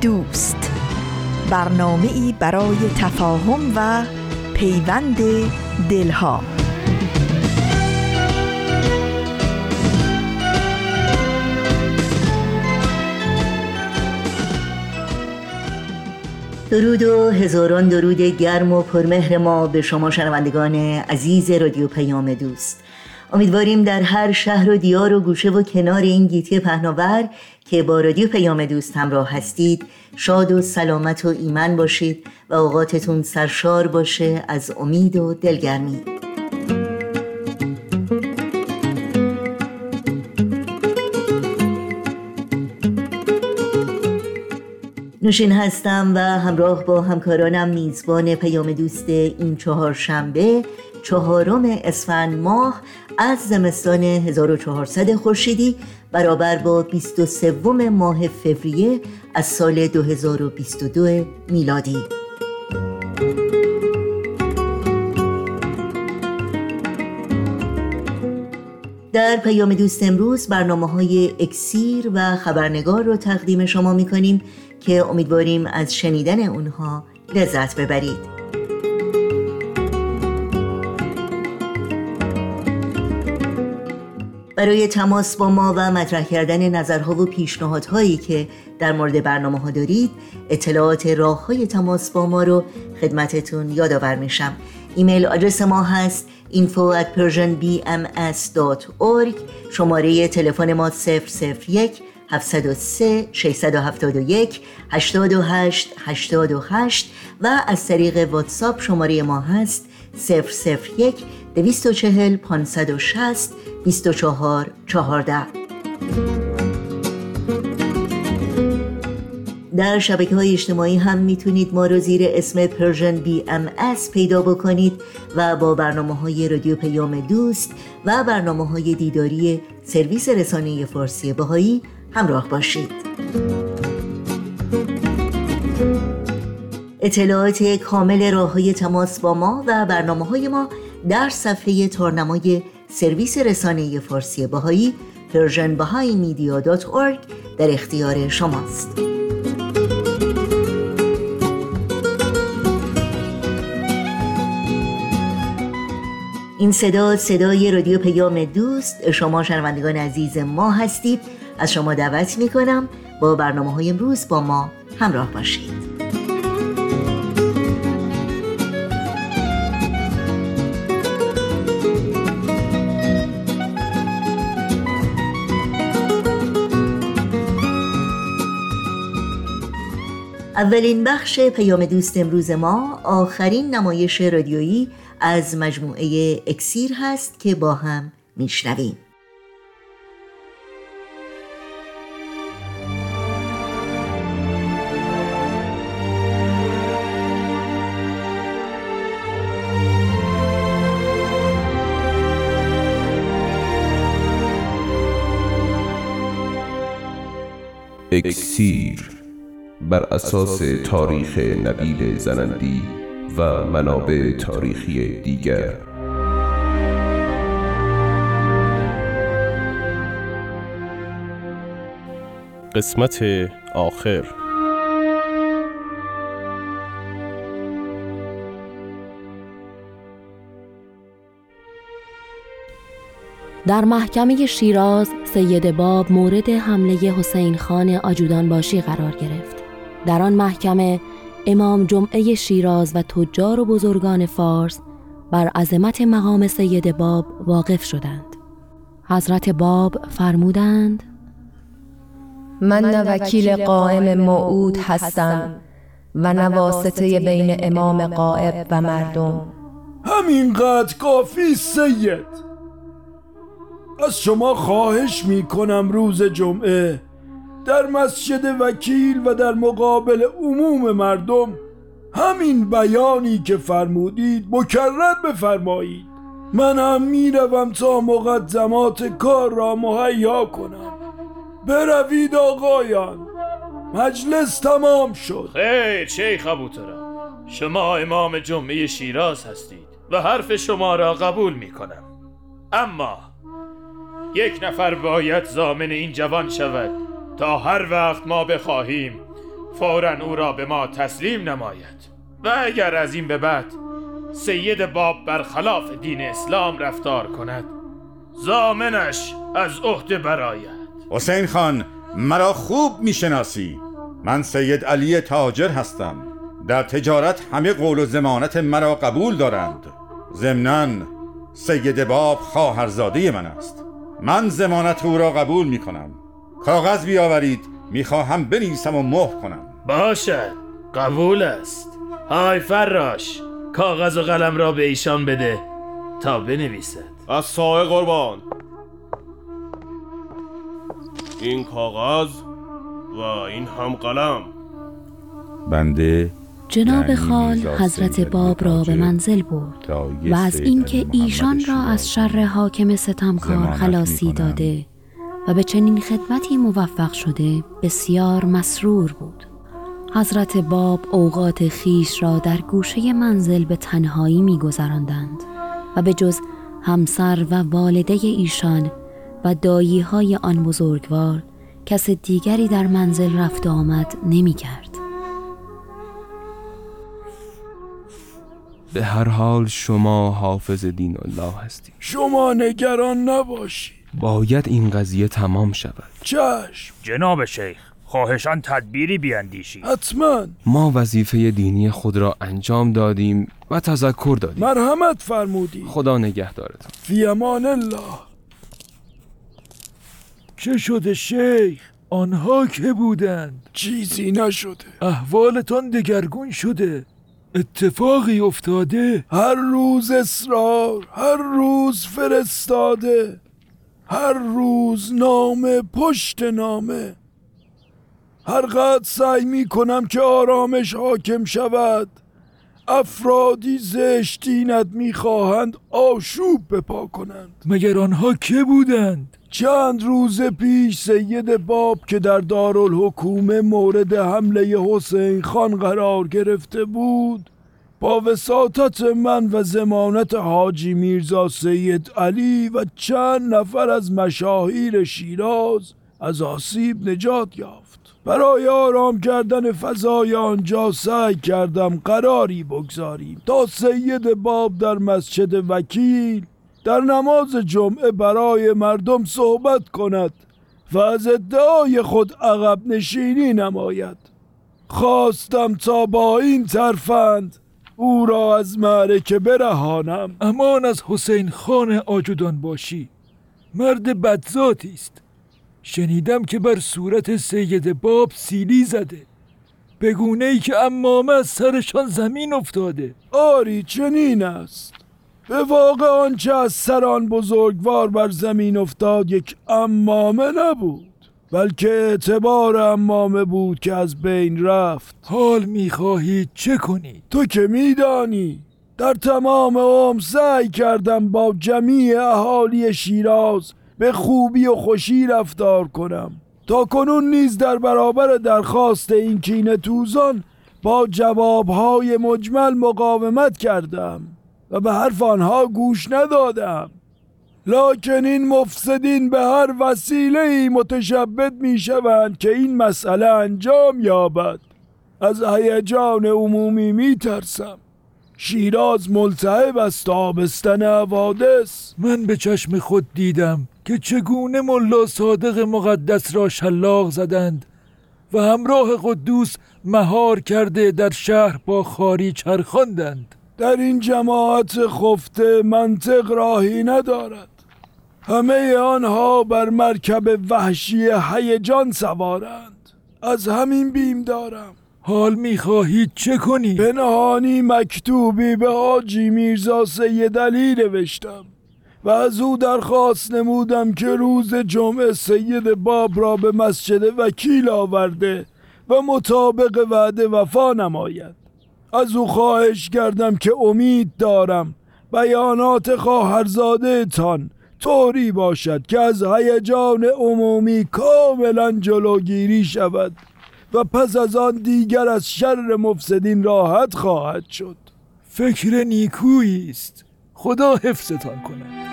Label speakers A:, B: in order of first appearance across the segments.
A: دوست. برنامه ای برای تفاهم و پیوند دلها.
B: درود و هزاران درود گرم و پرمهر ما به شما شنوندگان عزیز رادیو پیام دوست. امیدواریم در هر شهر و دیار و گوشه و کنار این گیتی پهناور که با رادیو پیام دوست همراه هستید شاد و سلامت و ایمن باشید و اوقاتتون سرشار باشه از امید و دلگرمی. نوشین هستم و همراه با همکارانم میزبان پیام دوست این چهار شنبه چهارم اسفند ماه از زمستان 1400 خورشیدی برابر با 23 ماه فوریه از سال 2022 میلادی. در پیام دوست امروز برنامه های اکسیر و خبرنگار رو تقدیم شما می کنیم که امیدواریم از شنیدن اونها لذت ببرید. برای تماس با ما و مطرح کردن نظرها و پیشنهادهایی که در مورد برنامه ها دارید اطلاعات راه های تماس با ما رو خدمتتون یادآور میشم. ایمیل آدرس ما هست info at persianbms.org شماره تلفن ما 001 703 671 828 828 و از طریق واتساپ شماره ما هست 001 240 560 24 14 در شبکه های اجتماعی هم می‌تونید ما رو زیر اسم Persian BMS پیدا بکنید و با برنامه های رادیو پیام دوست و برنامه های دیداری سرویس رسانه فارسی بهایی همراه باشید. اطلاعات کامل راه های تماس با ما و برنامه های ما در صفحه تارنمای سرویس رسانه فارسی بهایی Persian در اختیار شماست. این صدا صدای رادیو پیام دوست. شما شنوندگان عزیز ما هستید. از شما دعوت می کنم با برنامه های امروز با ما همراه باشید. اولین بخش پیام دوست امروز ما آخرین نمایش رادیویی از مجموعه اکسیر هست که با هم میشنویم.
C: اکسیر بر اساس تاریخ نبیل زنندی و منابع تاریخی دیگر. قسمت آخر
D: در محکمه شیراز سید باب مورد حمله حسین خان آجودان باشی قرار گرفت. در آن محکمه امام جمعه شیراز و تجار و بزرگان فارس بر عظمت مقام سید باب واقف شدند. حضرت باب فرمودند
E: من نه وکیل قائم موعود هستم و نه واسطه بین امام قائب و مردم.
F: همینقدر کافی سید! از شما خواهش می کنم روز جمعه. در مسجد وکیل و در مقابل عموم مردم همین بیانی که فرمودید مکرر بفرمایید. من هم می‌روم تا مقدمات کار را مهیا کنم. بروید آقایان. مجلس تمام شد.
G: خیر شیخ ابوترا شما امام جمعه شیراز هستید و حرف شما را قبول می کنم اما یک نفر باید زامن این جوان شود. تا هر وقت ما بخواهیم فورا او را به ما تسلیم نماید. و اگر از این به بعد سید باب برخلاف دین اسلام رفتار کند زامنش از عهده براید
H: حسین خان مرا خوب می‌شناسی. من سید علی تاجر هستم. در تجارت همه قول و زمانت مرا قبول دارند. ضمناً سید باب خواهرزاده من است. من زمانت او را قبول می کنم کاغذ بیاورید می‌خواهم بنویسم و مهر کنم.
G: باشد قبول است. های فراش کاغذ و قلم را به ایشان بده تا بنویسد.
C: از سایه قربان. این کاغذ و این هم قلم.
H: بنده
D: جناب
H: یعنی
D: خال حضرت باب را به منزل برد و از اینکه
H: محمد
D: ایشان را از شر حاکم ستمکار خلاصی. داده و به چنین خدمتی موفق شده بسیار مسرور بود حضرت باب اوقات خیش را در گوشه منزل به تنهایی میگذراندند و به جز همسر و والده ایشان و دایی های آن بزرگوار کس دیگری در منزل رفت و آمد نمی کرد.
C: به هر حال شما حافظ دین الله هستید.
F: شما نگران نباشید.
C: باید این قضیه تمام شود.
F: چشم.
I: جناب شیخ خواهشان تدبیری بیاندیشید
F: حتما.
C: ما وظیفه دینی خود را انجام دادیم و تذکر دادیم.
F: مرحمت فرمودید.
C: خدا نگهدارتان.
F: فی امان الله. چه شده شیخ؟ آنها که بودند. چیزی نشده. احوالتان دگرگون شده. اتفاقی افتاده. هر روز اصرار هر روز فرستاده. هر روز نامه پشت نامه. هر قدر سعی می کنم که آرامش حاکم شود. افرادی زشتینت می‌خواهند آشوب بپا کنند. مگر آنها که بودند؟ چند روز پیش سید باب که در دارالحکومه مورد حمله حسین خان قرار گرفته بود با وساطت من و زمانت حاجی میرزا سید علی و چند نفر از مشاهیر شیراز از آسیب نجات یافت. برای آرام کردن فضای آنجا سعی کردم قراری بگذاریم تا سید باب در مسجد وکیل در نماز جمعه برای مردم صحبت کند و از ادعای خود عقب نشینی نماید. خواستم تا با این ترفند او را از معرکه برهانم. امان از حسین خان آجودان باشی. مرد بدذاتی است. شنیدم که بر صورت سید باب سیلی زده. بگونه ای که امامه از سرشان زمین افتاده. آری چنین است. به واقع آنچه از سران بزرگوار بر زمین افتاد یک امامه نبود بلکه اعتبار امامه بود که از بین رفت. حال می‌خواهید چه کنید؟ تو که میدانی در تمام عمر سعی کردم با جمیع اهالی شیراز به خوبی و خوشی رفتار کنم. تا کنون نیز در برابر درخواست این کینه توزان با جوابهای مجمل مقاومت کردم. و به حرف آنها گوش ندادم. لکن این مفسدین به هر وسیله ای متشبد می شوند که این مسئله انجام یابد. از هیجان عمومی می ترسم شیراز ملتهب است آبستن حوادث. من به چشم خود دیدم که چگونه ملا صادق مقدس را شلاق زدند و همراه قدوس مهار کرده در شهر با خاری چرخاندند. در این جماعت خفته منطق راهی ندارد. همه آنها بر مرکب وحشی هیجان سوارند. از همین بیم دارم. حال می‌خواهید چه کنی؟ پنهانی مکتوبی به حاجی میرزا سید علی نوشتم و از او درخواست نمودم که روز جمعه سید باب را به مسجد وکیل آورده و مطابق وعده وفا نماید. از او خواهش کردم که امید دارم. بیانات خواهرزاده تان طوری باشد که از هیجان عمومی کاملا جلوگیری شود و پس از آن دیگر از شر مفسدین راحت خواهد شد. فکر نیکویی است. خدا حفظتان کند.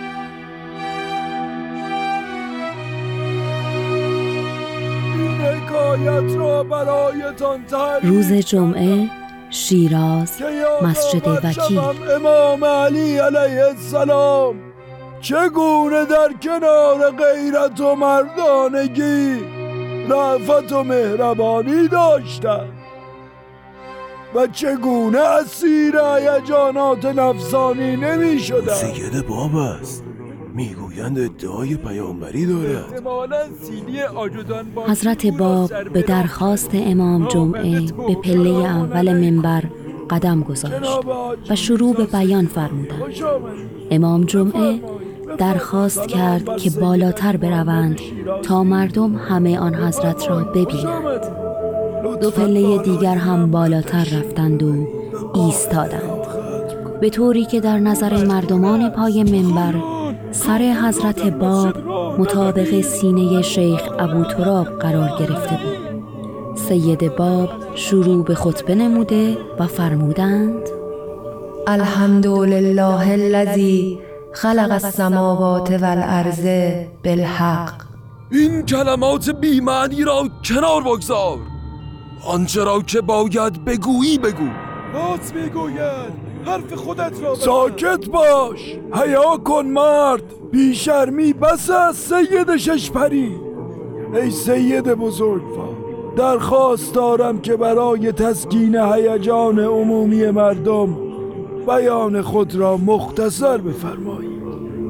F: این حکایت را برایتان
D: روز جمعه شیراز مسجد وکیل.
F: امام علی علیه السلام. چگونه در کنار غیرت و مردانگی رفت و مهربانی داشتند؟ و چگونه اسیر هیجانات نفسانی نمی شدن
J: سید باب است. می‌گویند ادعای پیامبری دارد.
D: حضرت باب به درخواست امام جمعه به پله اول منبر قدم گذاشت و شروع به بیان فرمودند. امام جمعه درخواست کرد که بالاتر بروند تا مردم همه آن حضرت را ببینند. دو پله دیگر هم بالاتر رفتند و ایستادند. به طوری که در نظر مردمان پای منبر سر حضرت باب مطابق سینه شیخ ابو تراب قرار گرفته بود. سید باب شروع به خطبه نموده و فرمودند
E: الحمد لله الذی خلق السماوات والارض بالحق.
J: این کلمات بیمعنی را کنار بگذار. آنچه را که باید بگویی بگو.
F: راست می‌گوید. حرف خودت را ساکت باش. حیا کن مرد. بیشرمی بس از سید ششپری. ای سید بزرگوار درخواست دارم که برای تسکین هیجان عمومی مردم بیان خود را مختصر بفرمایید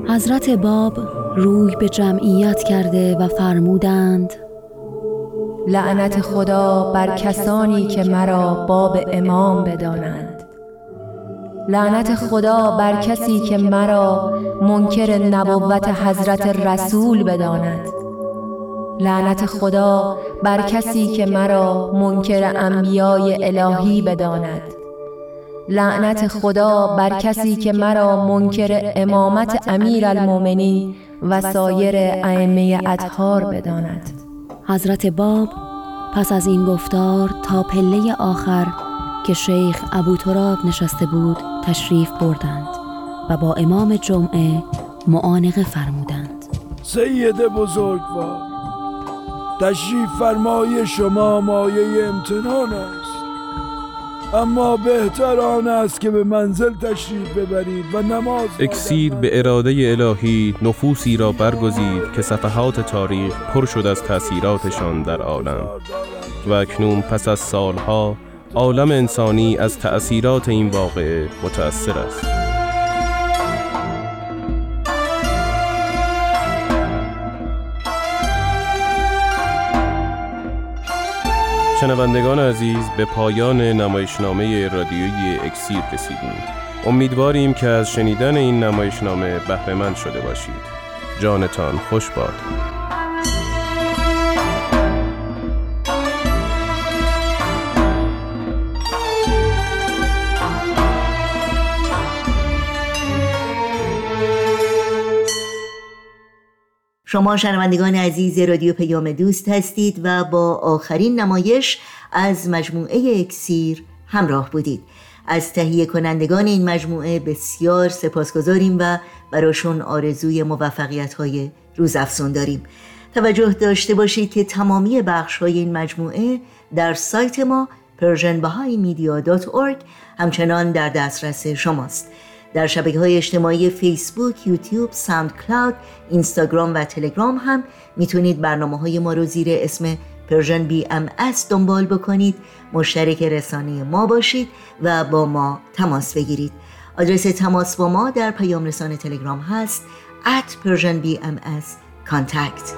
D: حضرت باب روی به جمعیت کرده و فرمودند
E: لعنت خدا بر کسانی که مرا باب امام بدانند. لعنت خدا بر کسی که مرا منکر نبوت حضرت رسول بداند. لعنت خدا بر کسی که مرا منکر انبیای الهی بداند. لعنت خدا بر کسی که مرا منکر امامت امیر المومنین و سایر ائمه اطهار بداند.
D: حضرت باب پس از این گفتار تا پله آخر که شیخ ابو تراب نشسته بود تشریف بردند و با امام جمعه معانقه فرمودند.
F: سید بزرگوار تشریف فرمای شما مایه امتنان است. اما بهتر آن است که به منزل تشریف ببرید و نماز
C: اکسیر به اراده الهی نفوسی را برگزید که صفحات تاریخ پر شد از تأثیراتشان در عالم. و اکنون پس از سالها عالم انسانی از تأثیرات این واقعه متأثر است. شنوندگان عزیز به پایان نمایشنامه رادیویی اکسیر رسیدیم. امیدواریم که از شنیدن این نمایشنامه بهرهمند شده باشید. جانتان خوش باد.
B: شما شنوندگان عزیز رادیو پیام دوست هستید و با آخرین نمایش از مجموعه اکسیر همراه بودید. از تهیه کنندگان این مجموعه بسیار سپاسگزاریم و براشون آرزوی موفقیت های روزافزون داریم. توجه داشته باشید که تمامی بخش های این مجموعه در سایت ما persianbahaimedia.org همچنان در دسترس شماست. در شبکه های اجتماعی فیسبوک، یوتیوب، ساوند کلاود، اینستاگرام و تلگرام هم می‌تونید برنامه های ما رو زیر اسم Persian BMS دنبال بکنید. مشترک رسانه ما باشید و با ما تماس بگیرید. آدرس تماس با ما در پیام رسانه تلگرام هست at Persian BMS contact.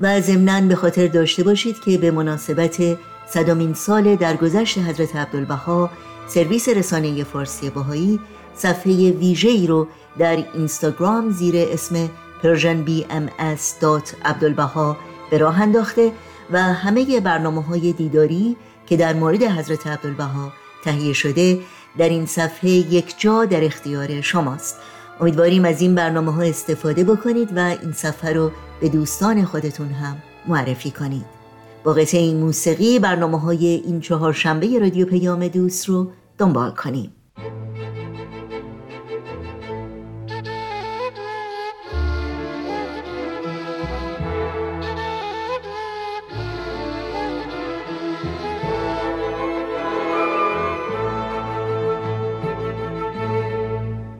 B: و ضمناً به خاطر داشته باشید که به مناسبت صدامین سال درگذشت حضرت عبدالبهاء سرویس رسانه فارسی باهایی صفحه ویژه ای رو در اینستاگرام زیر اسم persianbms.abdulbaha به راه انداخته و همه برنامه های دیداری که در مورد حضرت عبدالبها تهیه شده در این صفحه یک جا در اختیار شماست. امیدواریم از این برنامه ها استفاده بکنید و این صفحه رو به دوستان خودتون هم معرفی کنید. با قطعه این موسیقی برنامه های این چهار شنبه رادیو پیام دوست رو دنبال کنیم.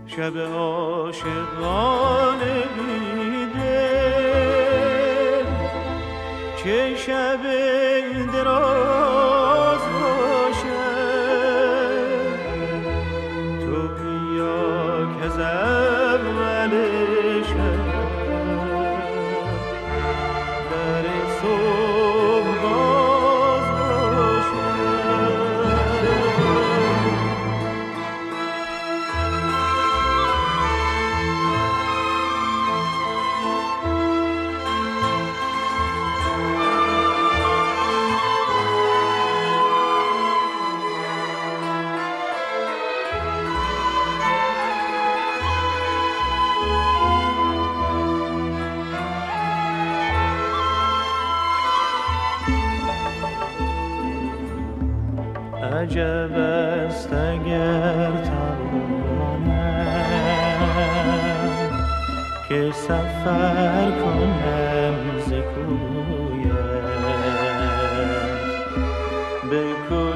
K: شب عاشقان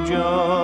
K: Just.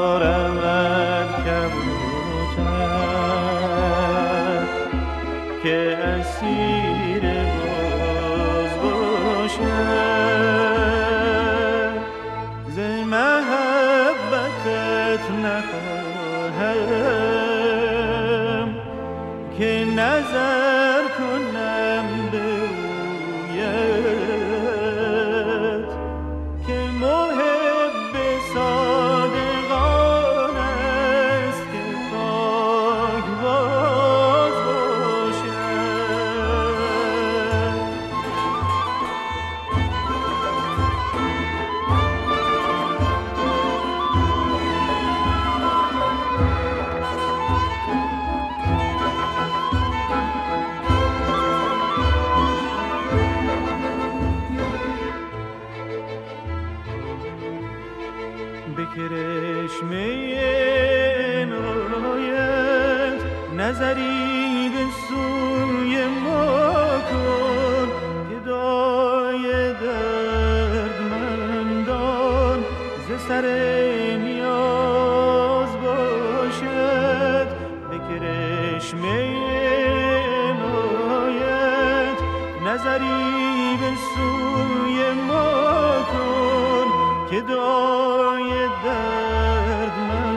K: نظری به سوی ما کن که دای دردمندان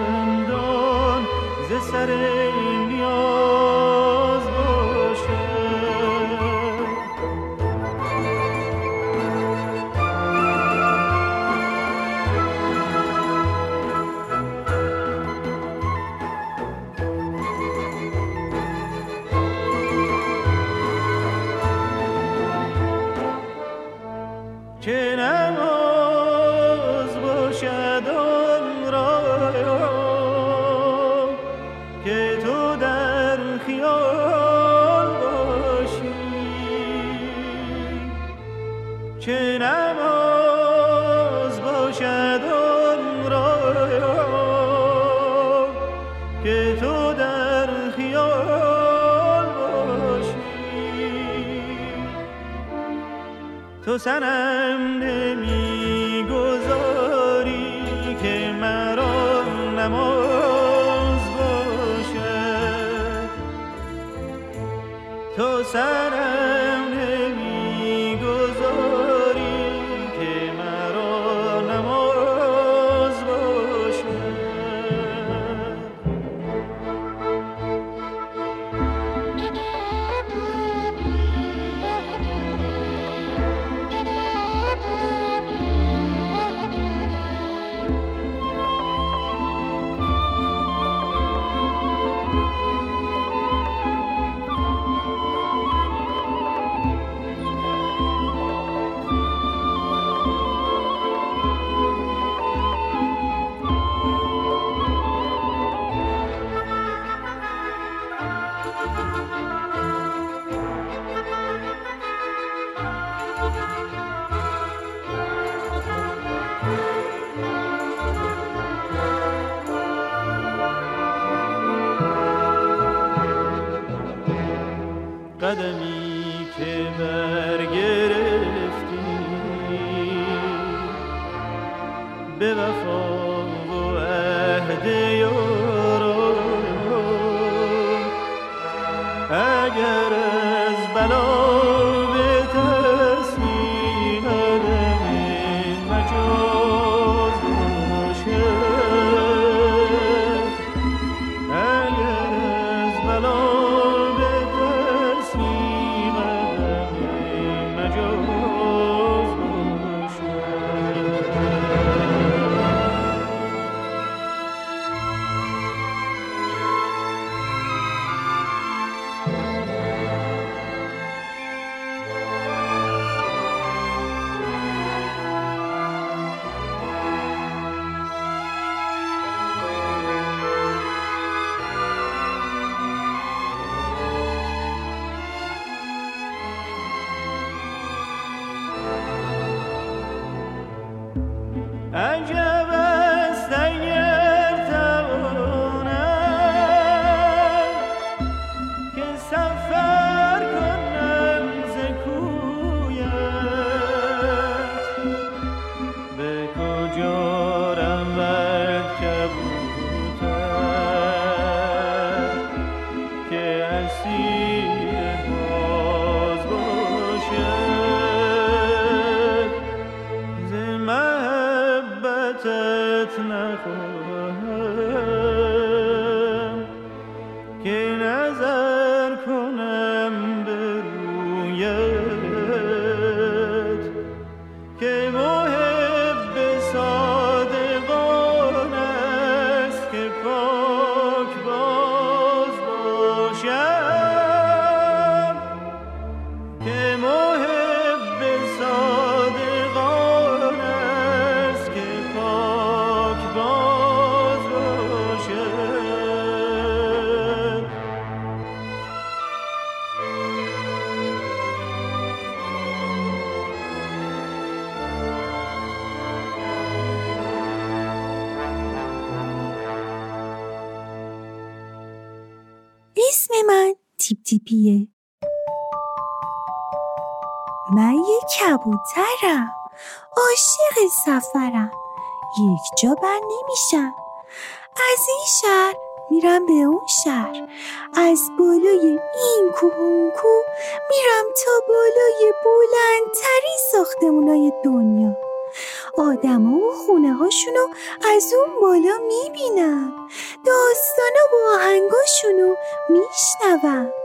K: ز سر تو
L: کبوترم. عاشق سفرم. یک جا بر نمیشم. از این شهر میرم به اون شهر. از بالای این کوه اون کوه میرم تا بالای بلندترین ساختمونای دنیا. آدما و خونه هاشونو از اون بالا می‌بینم داستانا و آهنگاشونو میشنوم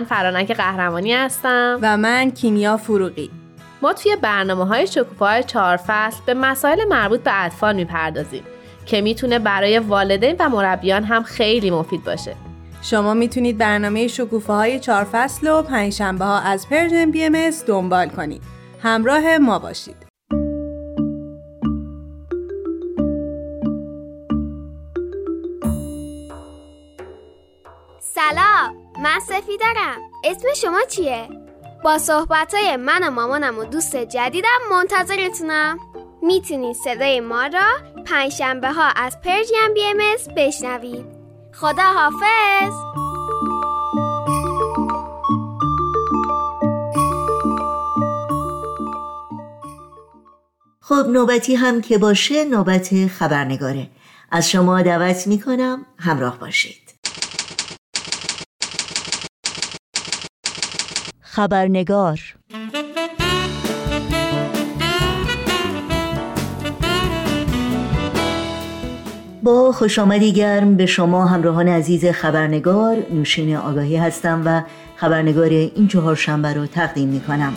M: من فرانک قهرمانی هستم.
E: و من کیمیا فروغی.
M: ما توی برنامه های شکوفه های چهار فصل به مسائل مربوط به اطفال می‌پردازیم که می‌تونه برای والدین و مربیان هم خیلی مفید باشه.
E: شما می‌تونید برنامه شکوفه های چهار فصل و پنجشنبه ها از Persian BM دنبال کنید. همراه ما باشید.
N: چیه؟ با صحبتای من و مامانم و دوست جدیدم منتظرتونم. می‌تونید صدای ما را پنجشنبه ها از پرژین بی ام بشنوید. خدا حافظ!
B: خب نوبتی هم که باشه نوبت خبرنگاره. از شما دعوت می‌کنم همراه باشید.
A: خبرنگار.
B: با خوش آمدی گرم به شما همراهان عزیز خبرنگار. نوشین آگاهی هستم و خبرنگار این چهار شنبه رو تقدیم می کنم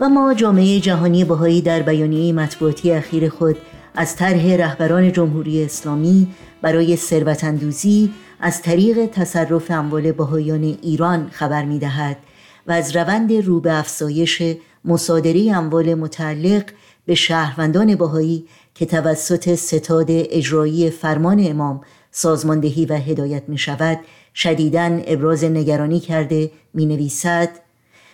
B: و ما جامعه جهانی بهایی در بیانیه مطبوعاتی اخیر خود از طرح رهبران جمهوری اسلامی برای ثروتاندوزی از طریق تصرف اموال بهایان ایران خبر می دهد و از روند رو به افزایش مصادره اموال متعلق به شهروندان بهایی که توسط ستاد اجرایی فرمان امام سازماندهی و هدایت می شود شدیداً ابراز نگرانی کرده می نویسد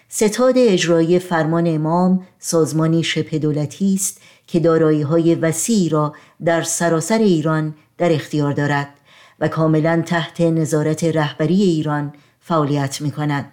B: ستاد اجرایی فرمان امام سازمانی شبه دولتی است که دارایی های وسیعی را در سراسر ایران در اختیار دارد. و کاملا تحت نظارت رهبری ایران فعالیت می کند.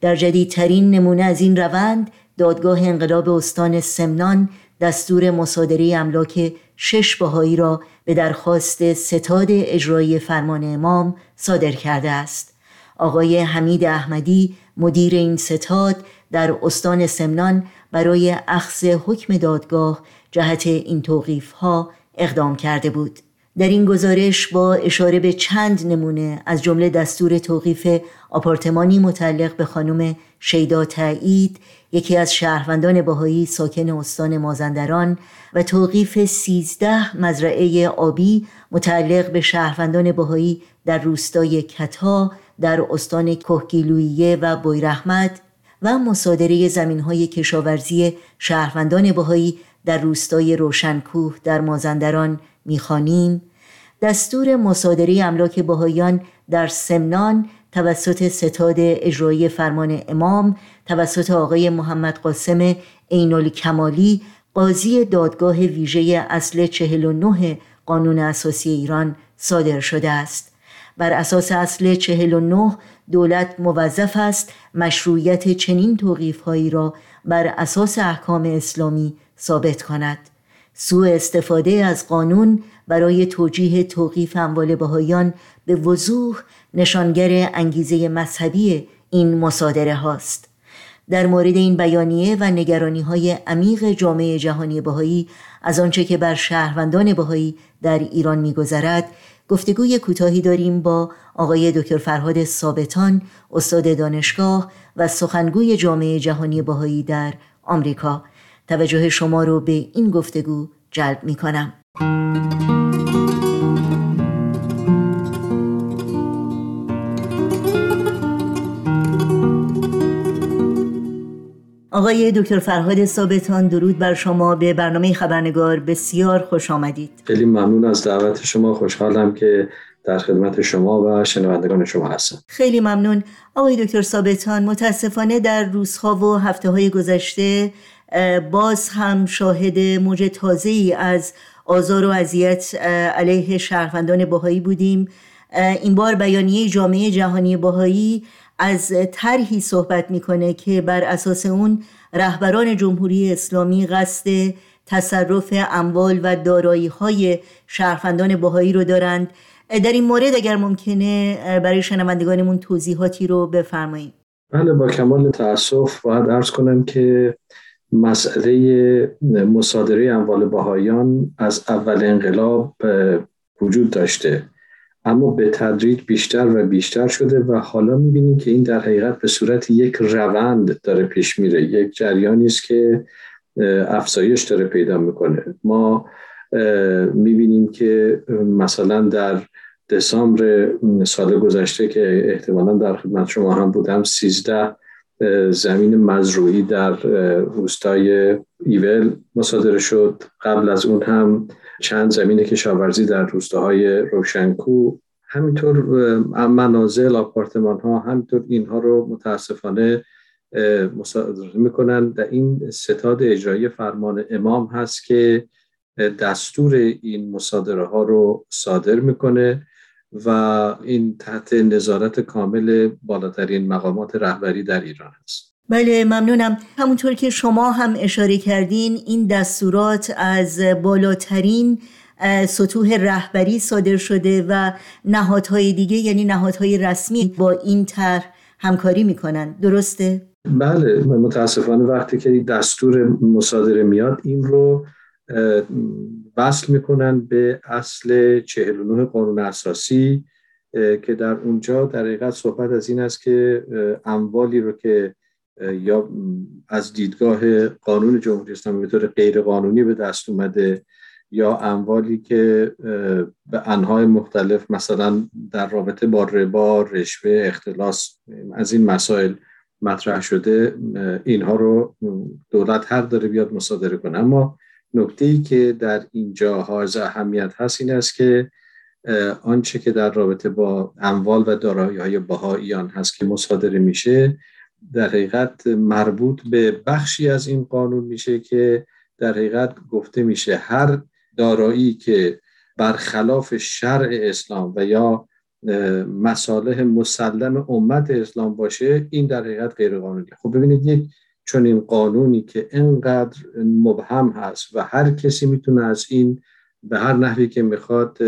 B: در جدیدترین نمونه از این روند دادگاه انقلاب استان سمنان دستور مصادره املاک شش بهایی را به درخواست ستاد اجرایی فرمان امام صادر کرده است آقای حمید احمدی مدیر این ستاد در استان سمنان برای اخذ حکم دادگاه جهت این توقیف ها اقدام کرده بود در این گزارش با اشاره به چند نمونه از جمله دستور توقیف آپارتمانی متعلق به خانم شیدا تایید یکی از شهروندان باهایی ساکن استان مازندران و توقیف سیزده مزرعه آبی متعلق به شهروندان باهایی در روستای کتا در استان کهگیلویه و بویرحمد و مصادره زمین های کشاورزی شهروندان باهایی در روستای روشنکوه در مازندران می‌خوانیم. دستور مصادره املاک بهایان در سمنان توسط ستاد اجرایی فرمان امام توسط آقای محمد قاسم عین کمالی قاضی دادگاه ویژه اصل 49 قانون اساسی ایران صادر شده است. بر اساس اصل 49 دولت موظف است مشروعیت چنین توقیف هایی را بر اساس احکام اسلامی ثابت کند. سوء استفاده از قانون برای توجیه توقیف اموال بهایان به وضوح نشانگر انگیزه مذهبی این مصادره هاست. در مورد این بیانیه و نگرانی های عمیق جامعه جهانی بهایی از آنچه که بر شهروندان بهایی در ایران میگذرد گفتگوی کوتاهی داریم با آقای دکتر فرهاد ثابتان استاد دانشگاه و سخنگوی جامعه جهانی بهایی در آمریکا. توجه شما رو به این گفتگو جلب می کنم. آقای دکتر فرهاد ثابتان درود بر شما. به برنامه خبرنگار بسیار خوش آمدید.
O: خیلی ممنون از دعوت شما. خوشحالم که در خدمت شما و شنوندگان شما هستم.
B: خیلی ممنون. آقای دکتر ثابتان متاسفانه در روزها و هفته های گذشته باز هم شاهد موج تازه از آزار و اذیت علیه شهروندان باهایی بودیم. این بار بیانیه جامعه جهانی باهایی از طرحی صحبت می‌کنه که بر اساس اون رهبران جمهوری اسلامی قصد تصرف اموال و دارایی های شهروندان باهایی رو دارند. در این مورد اگر ممکنه برای شنوندگانمون توضیحاتی رو بفرمایید.
O: بله با کمال تاسف باید ارز کنم که مسئله مصادره اموال باهایان از اول انقلاب وجود داشته. اما به تدریج بیشتر و بیشتر شده و حالا می‌بینیم که این در حقیقت به صورت یک روند داره پیش میره. یک جریانی است که افزایش داره پیدا می‌کنه. ما می‌بینیم که مثلا در دسامبر سال گذشته که احتمالا در خدمت شما هم بودم 13 زمین مزروعی در روستای ایول مصادره شد. قبل از اون هم چند زمین کشاورزی در روستاهای روشنکو. همینطور منازل آپارتمان ها همینطور اینها رو متاسفانه مصادره می‌کنن. در این ستاد اجرایی فرمان امام هست که دستور این مصادره ها رو صادر می‌کنه. و این تحت نظارت کامل بالاترین مقامات رهبری در ایران است.
B: بله ممنونم. همونطور که شما هم اشاره کردین این دستورات از بالاترین سطوح رهبری صادر شده و نهادهای دیگه یعنی نهادهای رسمی با این طرح همکاری می‌کنن. درسته؟
O: بله متاسفانه وقتی که دستور مصادره میاد این رو وصل می‌کنن به اصل 49 قانون اساسی که در اونجا در حقیقت صحبت از این است که اموالی رو که یا از دیدگاه قانون جمهوری اسلامی به طور غیر قانونی به دست اومده یا اموالی که به انهای مختلف مثلا در رابطه با ربا، رشوه، اختلاس از این مسائل مطرح شده اینها رو دولت حق داره بیاد مصادره کنه. اما نکته ای که در اینجا حائز اهمیت هست این است که آنچه که در رابطه با اموال و دارایی های بهاییان هست که مصادره میشه در حقیقت مربوط به بخشی از این قانون میشه که در حقیقت گفته میشه هر دارایی که برخلاف شرع اسلام و یا مصالح مسلم امت اسلام باشه این در حقیقت غیر قانونی خب ببینید یک چون این قانونی که انقدر مبهم هست و هر کسی می‌تونه از این به هر نحوی که می‌خواد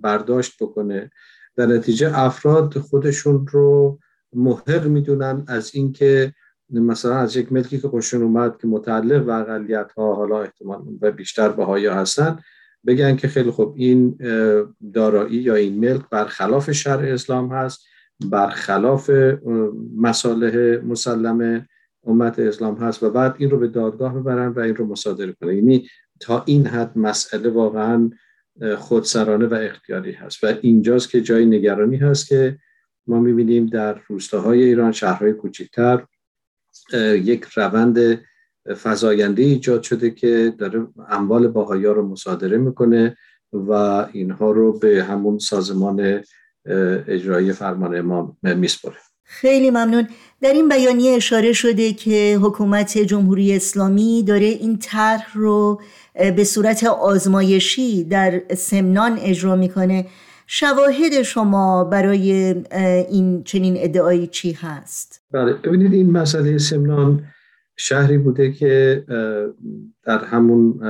O: برداشت بکنه در نتیجه افراد خودشون رو محق می‌دونن از اینکه مثلا از یک ملکی که خوششون اومد که متعلق به اقلیت ها حالا احتمال و بیشتر به ها هستن بگن که خیلی خوب این دارایی یا این ملک برخلاف شرع اسلام هست برخلاف مصالح مسلم امت اسلام هست و بعد این رو به دادگاه ببرن و این رو مصادره کنن. یعنی تا این حد مسئله واقعا خودسرانه و اختیاری هست. و اینجاست که جای نگرانی هست که ما می‌بینیم در روستاهای ایران شهرهای کوچکتر یک روند فضاینده ایجاد شده که داره اموال باهایا رو مصادره می‌کنه و اینها رو به همون سازمان اجرایی فرمان امام میسپره.
B: خیلی ممنون در این بیانیه اشاره شده که حکومت جمهوری اسلامی داره این طرح رو به صورت آزمایشی در سمنان اجرا می‌کنه شواهد شما برای این چنین ادعایی چی هست؟
O: بله ببینید این مسئله سمنان شهری بوده که در همون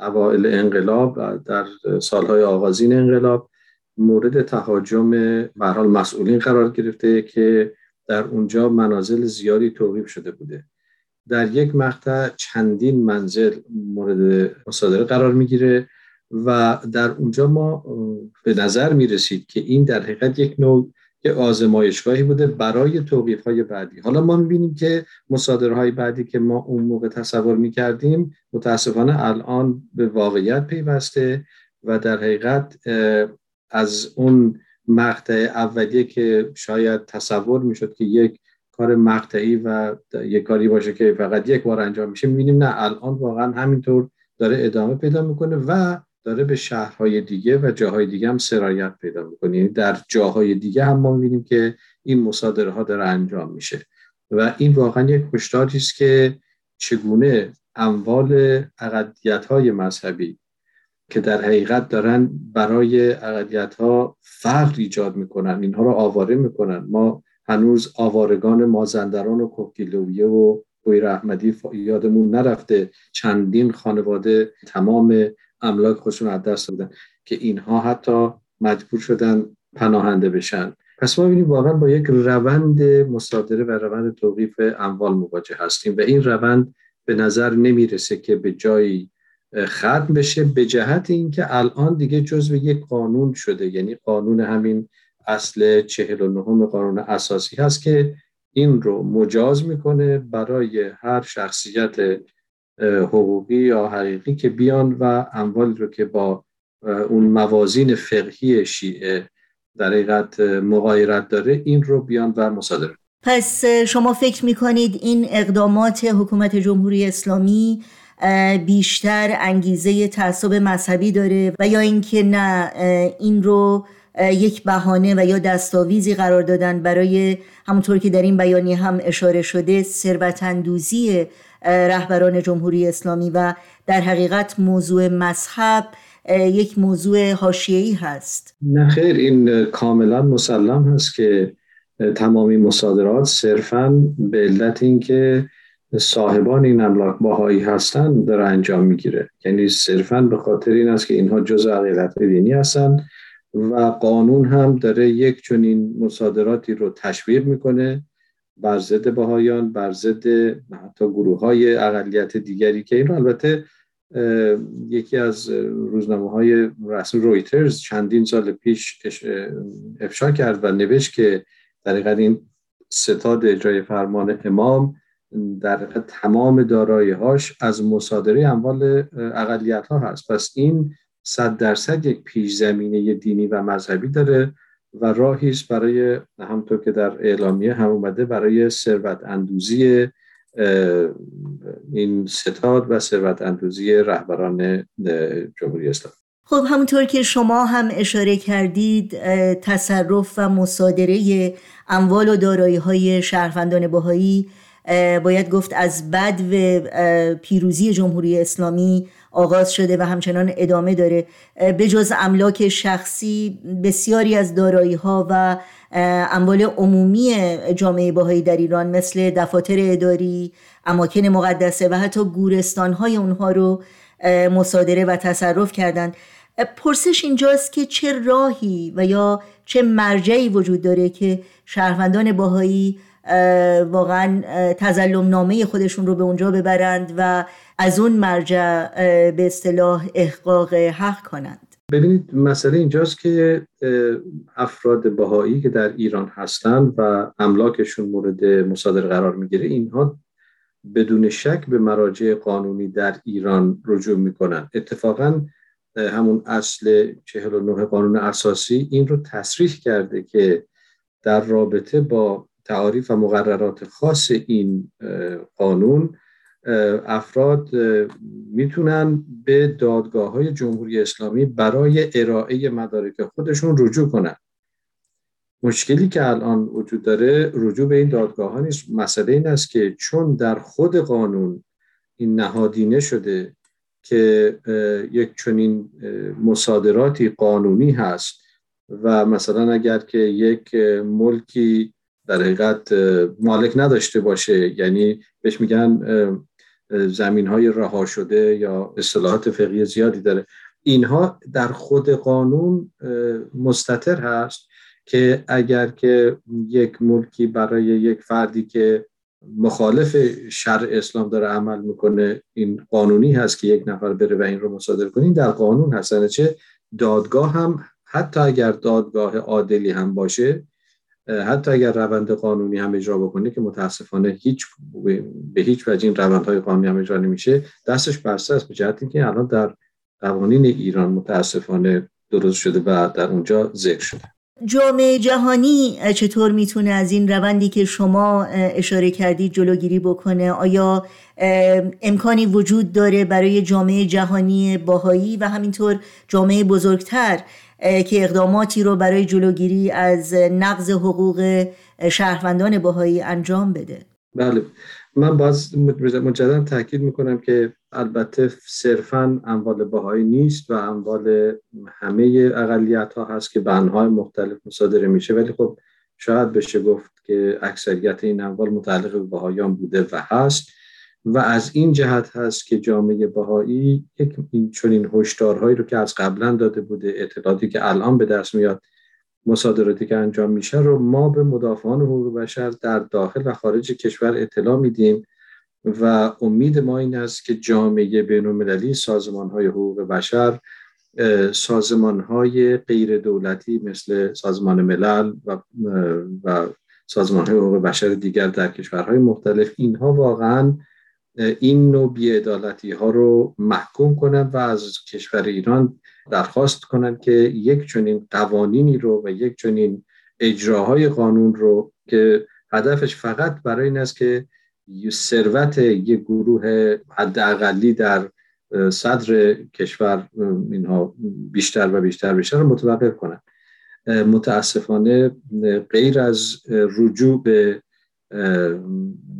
O: اوائل انقلاب در سالهای آغازین انقلاب مورد تهاجم به مسئولین قرار گرفته که در اونجا منازل زیادی توقیف شده بوده. در یک مقطع چندین منزل مورد مصادره قرار می‌گیره و در اونجا ما به نظر می رسید که این در حقیقت یک نوع که آزمایشگاهی بوده برای توقیف های بعدی. حالا ما می‌بینیم که مصادره های بعدی که ما اون موقع تصور می‌کردیم متاسفانه الان به واقعیت پیوسته و در حقیقت از اون مقطع اولیه که شاید تصور می‌شد که یک کار مقطعی و یک کاری باشه که فقط یک بار انجام میشه می‌بینیم نه الان واقعا همینطور داره ادامه پیدا می‌کنه و داره به شهرهای دیگه و جاهای دیگه هم سرایت پیدا می‌کنه. یعنی در جاهای دیگه هم ما می‌بینیم که این مصادره ها داره انجام میشه. و این واقعا یک هشداری است که چگونه اموال اقلیت های مذهبی که در حقیقت دارن برای اقلیت ها فقر ایجاد می‌کنن اینها رو آواره می‌کنن. ما هنوز آوارگان مازندران و کوکیلویه و بویر احمدی یادمون نرفته چندین خانواده تمام املاک خودشون از دست دادن که اینها حتی مجبور شدن پناهنده بشن. پس ما ببینیم واقعا با یک روند مصادره و روند توقیف اموال مواجه هستیم و این روند به نظر نمی‌رسه که به جایی ختم بشه به جهت اینکه الان دیگه جزو یک قانون شده. یعنی قانون همین اصل 49 قانون اساسی هست که این رو مجاز می‌کنه برای هر شخصیت حقوقی یا حقیقی که بیان و اموالی رو که با اون موازین فقهی شیعه در حقیقت مغایرت داره این رو بیان و مصادره.
B: پس شما فکر می‌کنید این اقدامات حکومت جمهوری اسلامی بیشتر انگیزه تعصب مذهبی داره و یا اینکه نه این رو یک بهانه و یا دستاویزی قرار دادن برای همونطور که در این بیانیه هم اشاره شده ثروتاندوزی رهبران جمهوری اسلامی و در حقیقت موضوع مذهب یک موضوع حاشیه‌ای هست.
O: نه خیر این کاملا مسلم هست که تمامی مصادرات صرفا به علت اینکه صاحبان این املاک باهایی هستند داره انجام می‌گیره. یعنی صرفا به خاطر این است که اینها جز عقیدت دینی هستند و قانون هم داره یک چنین مصادراتی رو تشویق می‌کنه بر ضد بهایان بر ضد حتی گروه های اقلیت دیگری که این البته یکی از روزنامه های رسمی رویترز چندین سال پیش افشا کرد و نوشت که در این ستاد اجرای فرمان امام در تمام دارایی هاش از مصادره اموال اقلیت ها هست. پس این صد درصد یک پیش زمینه دینی و مذهبی داره و راهی است برای همطور که در اعلامیه هم اومده برای ثروت اندوزی این ستاد و ثروت اندوزی رهبران جمهوری اسلامی.
B: خب همونطور که شما هم اشاره کردید تصرف و مصادره اموال و دارایی های شهروندان بهایی باید گفت از بد و پیروزی جمهوری اسلامی آغاز شده و همچنان ادامه داره. به جز املاک شخصی بسیاری از دارایی ها و اموال عمومی جامعه باهایی در ایران مثل دفاتر اداری اماکن مقدسه و حتی گورستان های اونها رو مصادره و تصرف کردند. پرسش اینجاست که چه راهی و یا چه مرجعی وجود داره که شهروندان باهایی واقعا تظلم نامه خودشون رو به اونجا ببرند و از اون مرجع به اصطلاح احقاق حق کنند.
O: ببینید مسئله اینجاست که افراد بهایی که در ایران هستند و املاکشون مورد مصادره قرار می‌گیره اینها بدون شک به مراجع قانونی در ایران رجوع می‌کنن. اتفاقا همون اصل 49 قانون اساسی این رو تصریح کرده که در رابطه با تعاریف و مقررات خاص این قانون افراد می‌تونن به دادگاه های جمهوری اسلامی برای ارائه مدارک خودشون رجوع کنن. مشکلی که الان وجود داره رجوع به این دادگاه ها نیست. مسئله این است که چون در خود قانون این نهادینه شده که یک چنین مصادراتی قانونی هست و مثلا اگر که یک ملکی در حقیقت مالک نداشته باشه. یعنی بهش میگن زمین های رها شده یا اصطلاحات فقهی زیادی داره. اینها در خود قانون مستطر هست که اگر که یک ملکی برای یک فردی که مخالف شرع اسلام داره عمل می‌کنه این قانونی هست که یک نفر بره و این رو مصادره کنین در قانون هست. چه دادگاه هم حتی اگر دادگاه عادلی هم باشه حتی اگر روند قانونی هم اجرا بکنه که متاسفانه هیچ به هیچ وجه این روندهای قانونی هم اجرا نمیشه دستش بسته است به جهتی که الان در قوانین ایران متاسفانه درست شده و در اونجا ذکر شده.
B: جامعه جهانی چطور می‌تونه از این روندی که شما اشاره کردید جلوگیری بکنه؟ آیا امکانی وجود داره برای جامعه جهانی باهایی و همینطور جامعه بزرگتر که اقداماتی رو برای جلوگیری از نقض حقوق شهروندان باهایی انجام بده.
O: بله. من باز مجددا تاکید می‌کنم که البته صرفا اموال بهایی نیست و اموال همه اقلیت ها هست که به انهای مختلف مصادره میشه. ولی خب شاید بشه گفت که اکثریت این اموال متعلق به بهایان بوده و هست. و از این جهت هست که جامعه بهایی یک این هشدارهایی رو که از قبلا داده بوده اطلاعاتی که الان به دست میاد مصادراتی که انجام میشه رو ما به مدافعان حقوق بشر در داخل و خارج کشور اطلاع میدیم و امید ما این است که جامعه بین سازمان های حقوق بشر سازمان های غیر دولتی مثل سازمان ملل و, و سازمان های حقوق بشر دیگر در کشورهای مختلف اینها واقعا این نوع بیعدالتی ها رو محکوم کنند و از کشور ایران درخواست کنند که یک چنین قوانینی رو و یک چنین اجراهای قانون رو که هدفش فقط برای این است که ثروت یک گروه حداقلی در صدر کشور اینها بیشتر و بیشتر بیشتر رو متوقف کنند متاسفانه غیر از رجوع به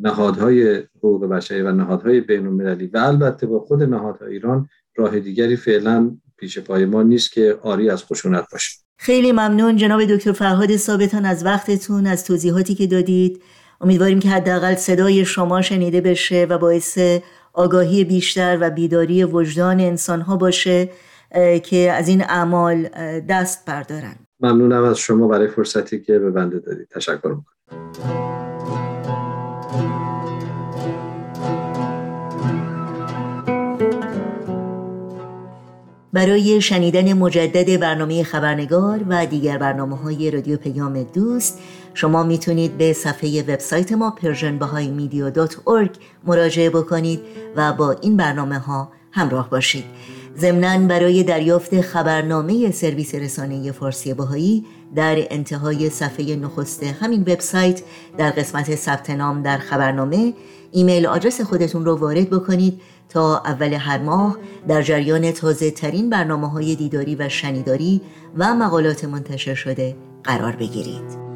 O: نهادهای حقوق بشری و نهادهای بین المللی و البته با خود نهادهای ایران راه دیگری فعلا پیش پای ما نیست که آری از خشونت باشه
B: خیلی ممنون جناب دکتر فرهاد ثابتان از وقتتون از توضیحاتی که دادید. امیدواریم که حداقل صدای شما شنیده بشه و باعث آگاهی بیشتر و بیداری وجدان انسانها باشه که از این اعمال دست بردارن.
O: ممنونم از شما برای فرصتی که به بنده دادید. تشکر می‌کنم.
P: برای شنیدن مجدد برنامه خبرنگار و دیگر برنامه های رادیو پیام دوست شما می‌تونید به صفحه وبسایت ما persianbahaimedia.org مراجعه بکنید و با این برنامه ها همراه باشید. ضمنا برای دریافت خبرنامه سرویس رسانه فارسی باهایی در انتهای صفحه نخست همین وبسایت در قسمت ثبت نام در خبرنامه ایمیل آدرس خودتون رو وارد بکنید تا اول هر ماه در جریان تازه ترین برنامه های دیداری و شنیداری و مقالات منتشر شده قرار بگیرید.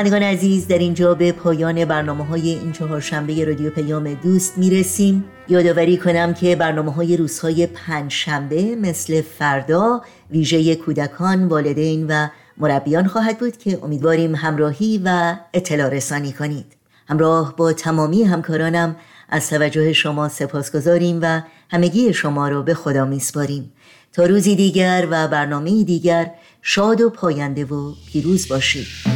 P: شنوندگان عزیز در اینجا به پایان برنامه های این چهارشنبه رادیو پیام دوست می‌رسیم. یادآوری کنم که برنامه های روزهای پنجشنبه مثل فردا ویژه کودکان والدین و مربیان خواهد بود که امیدواریم همراهی و اطلاع رسانی کنید. همراه با تمامی همکارانم از توجه شما سپاس گذاریم و همگی شما را به خدا میسپاریم. تا روزی دیگر و برنامه دیگر شاد و پاینده و پیروز باشید.